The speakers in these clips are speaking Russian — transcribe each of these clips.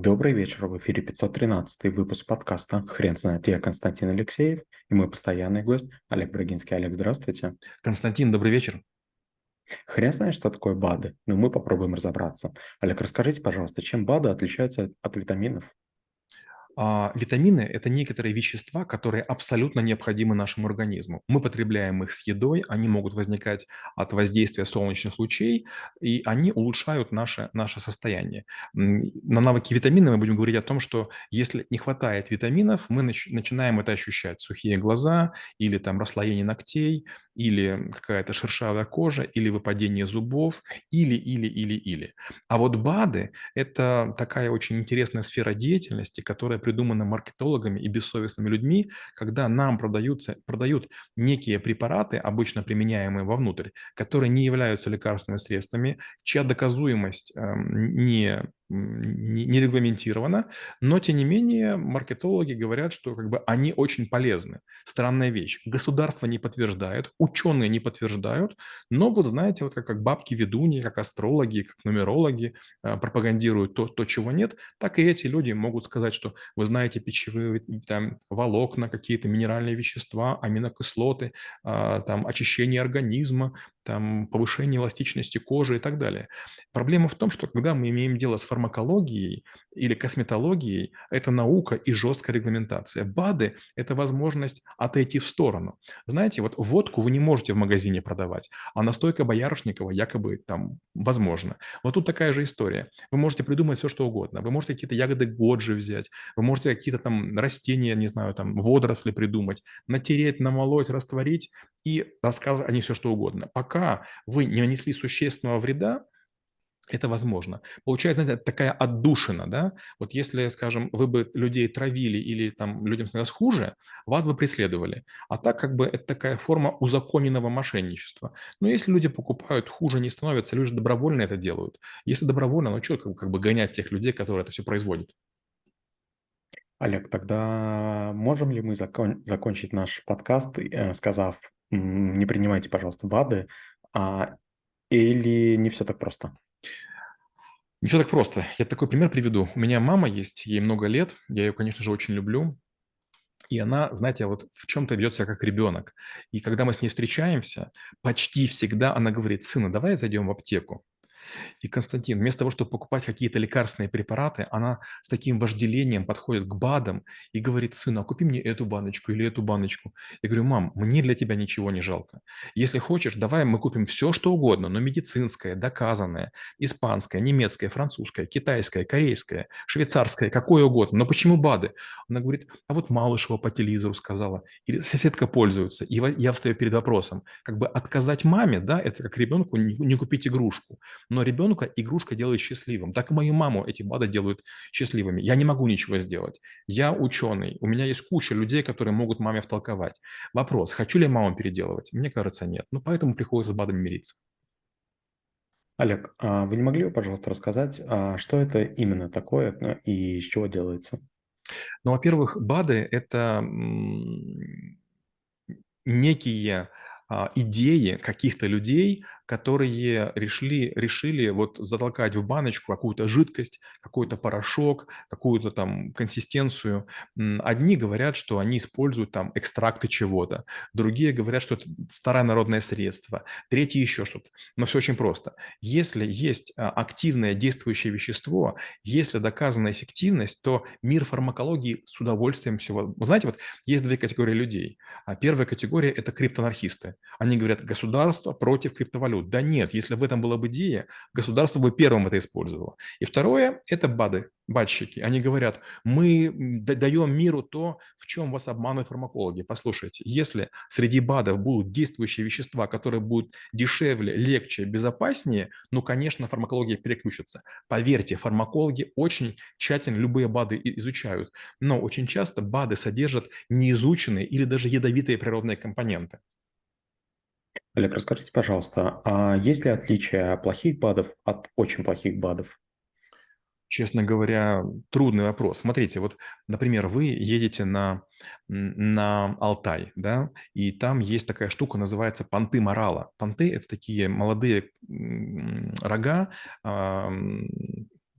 Добрый вечер, в эфире 513 выпуск подкаста «Хрен знает». Я Константин Алексеев и мой постоянный гость Олег Брагинский. Олег, здравствуйте. Константин, добрый вечер. Хрен знает, что такое БАДы, но мы попробуем разобраться. Олег, расскажите, пожалуйста, чем БАДы отличаются от витаминов? А, витамины – это некоторые вещества, которые абсолютно необходимы нашему организму. Мы потребляем их с едой, они могут возникать от воздействия солнечных лучей, и они улучшают наше, наше состояние. На навыки витамина мы будем говорить о том, что если не хватает витаминов, мы нач- начинаем это ощущать. Сухие глаза или там расслоение ногтей, или какая-то шершавая кожа, или выпадение зубов, или, или, или, или. А вот БАДы – это такая очень интересная сфера деятельности, которая придумана маркетологами и бессовестными людьми, когда нам продаются, продают некие препараты, обычно применяемые вовнутрь, которые не являются лекарственными средствами, чья доказуемость э, не не, регламентировано, но тем не менее маркетологи говорят, что как бы они очень полезны. Странная вещь. Государство не подтверждает, ученые не подтверждают, но вот знаете, вот как, как бабки ведуньи, как астрологи, как нумерологи э, пропагандируют то, то, чего нет, так и эти люди могут сказать, что вы знаете пищевые там, волокна, какие-то минеральные вещества, аминокислоты, э, там, очищение организма, там, повышение эластичности кожи и так далее. Проблема в том, что когда мы имеем дело с фармакологией или косметологией, это наука и жесткая регламентация. БАДы – это возможность отойти в сторону. Знаете, вот водку вы не можете в магазине продавать, а настойка Боярышникова якобы там возможно. Вот тут такая же история. Вы можете придумать все, что угодно. Вы можете какие-то ягоды годжи взять, вы можете какие-то там растения, не знаю, там водоросли придумать, натереть, намолоть, растворить и рассказывать о них все, что угодно. Пока пока вы не нанесли существенного вреда, это возможно. Получается, знаете, такая отдушина, да? Вот если, скажем, вы бы людей травили или там людям становилось хуже, вас бы преследовали. А так как бы это такая форма узаконенного мошенничества. Но если люди покупают, хуже не становятся, люди добровольно это делают. Если добровольно, ну что как, бы гонять тех людей, которые это все производят? Олег, тогда можем ли мы закон- закончить наш подкаст, э, сказав, не принимайте, пожалуйста, БАДы, а, или не все так просто? Не все так просто. Я такой пример приведу. У меня мама есть, ей много лет, я ее, конечно же, очень люблю. И она, знаете, вот в чем-то ведет себя как ребенок. И когда мы с ней встречаемся, почти всегда она говорит, сына, давай зайдем в аптеку. И Константин, вместо того, чтобы покупать какие-то лекарственные препараты, она с таким вожделением подходит к БАДам и говорит, сына, купи мне эту баночку или эту баночку. Я говорю, мам, мне для тебя ничего не жалко. Если хочешь, давай мы купим все, что угодно, но медицинское, доказанное, испанское, немецкое, французское, китайское, корейское, швейцарское, какое угодно. Но почему БАДы? Она говорит, а вот Малышева по телевизору сказала, или соседка пользуется. И я встаю перед вопросом, как бы отказать маме, да, это как ребенку не купить игрушку. Но но ребенка игрушка делает счастливым. Так и мою маму эти БАДы делают счастливыми. Я не могу ничего сделать. Я ученый. У меня есть куча людей, которые могут маме втолковать. Вопрос, хочу ли я маму переделывать? Мне кажется, нет. Ну, поэтому приходится с БАДами мириться. Олег, а вы не могли бы, пожалуйста, рассказать, а что это именно такое ну, и из чего делается? Ну, во-первых, БАДы – это некие а, идеи каких-то людей, которые решили, решили вот затолкать в баночку какую-то жидкость, какой-то порошок, какую-то там консистенцию. Одни говорят, что они используют там экстракты чего-то, другие говорят, что это старое народное средство, третьи еще что-то. Но все очень просто. Если есть а, активное действующее вещество, если доказана эффективность, то мир фармакологии с удовольствием всего... Вы знаете, вот есть две категории людей. А первая категория – это криптоанархисты. Они говорят, государство против криптовалют. Да нет, если в этом была бы идея, государство бы первым это использовало. И второе – это БАДы, батчики. Они говорят, мы даем миру то, в чем вас обманывают фармакологи. Послушайте, если среди БАДов будут действующие вещества, которые будут дешевле, легче, безопаснее, ну, конечно, фармакология переключится. Поверьте, фармакологи очень тщательно любые БАДы изучают, но очень часто БАДы содержат неизученные или даже ядовитые природные компоненты. Олег, расскажите, пожалуйста, а есть ли отличие плохих БАДов от очень плохих БАДов? Честно говоря, трудный вопрос. Смотрите, вот, например, вы едете на, на Алтай, да, и там есть такая штука, называется понты морала. Понты – это такие молодые рога,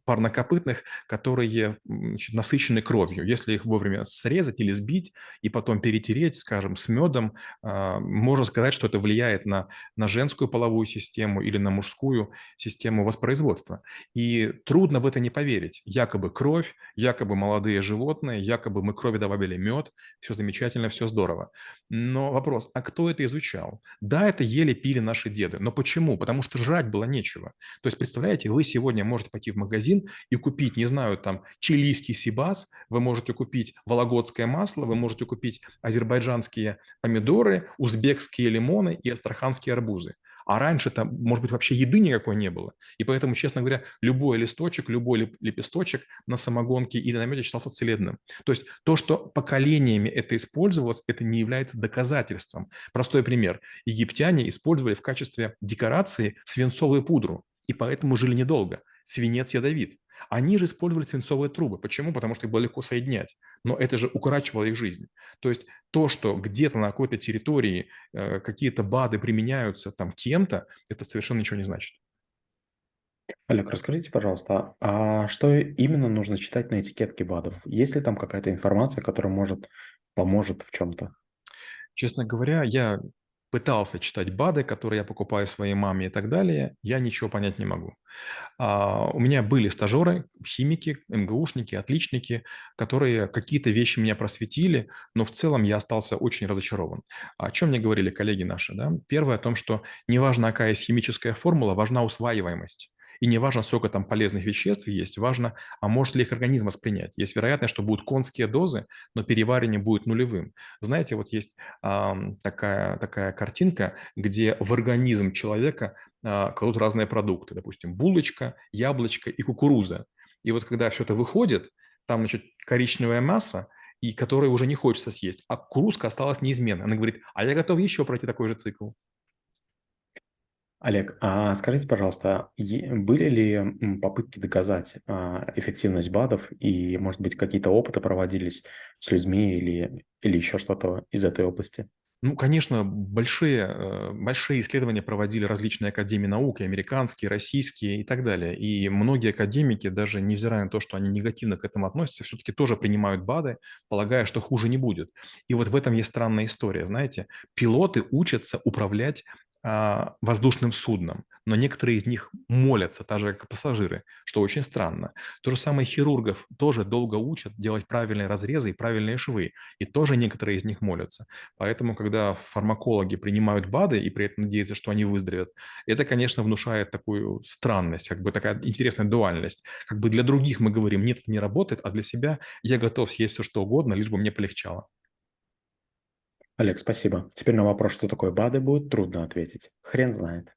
парнокопытных, которые значит, насыщены кровью. Если их вовремя срезать или сбить и потом перетереть, скажем, с медом, а, можно сказать, что это влияет на, на женскую половую систему или на мужскую систему воспроизводства. И трудно в это не поверить. Якобы кровь, якобы молодые животные, якобы мы крови добавили мед, все замечательно, все здорово. Но вопрос, а кто это изучал? Да, это ели, пили наши деды. Но почему? Потому что жрать было нечего. То есть, представляете, вы сегодня можете пойти в магазин и купить, не знаю, там, чилийский сибас, вы можете купить вологодское масло, вы можете купить азербайджанские помидоры, узбекские лимоны и астраханские арбузы. А раньше там, может быть, вообще еды никакой не было. И поэтому, честно говоря, любой листочек, любой лепесточек на самогонке или на меде считался целебным. То есть то, что поколениями это использовалось, это не является доказательством. Простой пример. Египтяне использовали в качестве декорации свинцовую пудру, и поэтому жили недолго. Свинец ядовит. Они же использовали свинцовые трубы. Почему? Потому что их было легко соединять. Но это же укорачивало их жизнь. То есть то, что где-то на какой-то территории э, какие-то БАДы применяются там кем-то, это совершенно ничего не значит. Олег, расскажите, пожалуйста, а что именно нужно читать на этикетке БАДов? Есть ли там какая-то информация, которая может поможет в чем-то? Честно говоря, я пытался читать БАДы, которые я покупаю своей маме и так далее, я ничего понять не могу. А, у меня были стажеры, химики, МГУшники, отличники, которые какие-то вещи меня просветили, но в целом я остался очень разочарован. О чем мне говорили коллеги наши? Да? Первое о том, что неважно, какая есть химическая формула, важна усваиваемость. И не важно, сколько там полезных веществ есть, важно, а может ли их организм воспринять. Есть вероятность, что будут конские дозы, но переваривание будет нулевым. Знаете, вот есть а, такая, такая картинка, где в организм человека а, кладут разные продукты. Допустим, булочка, яблочко и кукуруза. И вот когда все это выходит, там, значит, коричневая масса, и которой уже не хочется съесть, а кукурузка осталась неизменной. Она говорит, а я готов еще пройти такой же цикл. Олег, а скажите, пожалуйста, были ли попытки доказать а, эффективность БАДов и, может быть, какие-то опыты проводились с людьми или, или еще что-то из этой области? Ну, конечно, большие, э, большие исследования проводили различные академии наук, и американские, российские и так далее. И многие академики, даже невзирая на то, что они негативно к этому относятся, все-таки тоже принимают БАДы, полагая, что хуже не будет. И вот в этом есть странная история. Знаете, пилоты учатся управлять воздушным судном, но некоторые из них молятся, так же, как пассажиры, что очень странно. То же самое хирургов тоже долго учат делать правильные разрезы и правильные швы, и тоже некоторые из них молятся. Поэтому, когда фармакологи принимают БАДы и при этом надеются, что они выздоровеют, это, конечно, внушает такую странность, как бы такая интересная дуальность. Как бы для других мы говорим, нет, это не работает, а для себя я готов съесть все, что угодно, лишь бы мне полегчало. Олег, спасибо. Теперь на вопрос, что такое БАДы, будет трудно ответить. Хрен знает.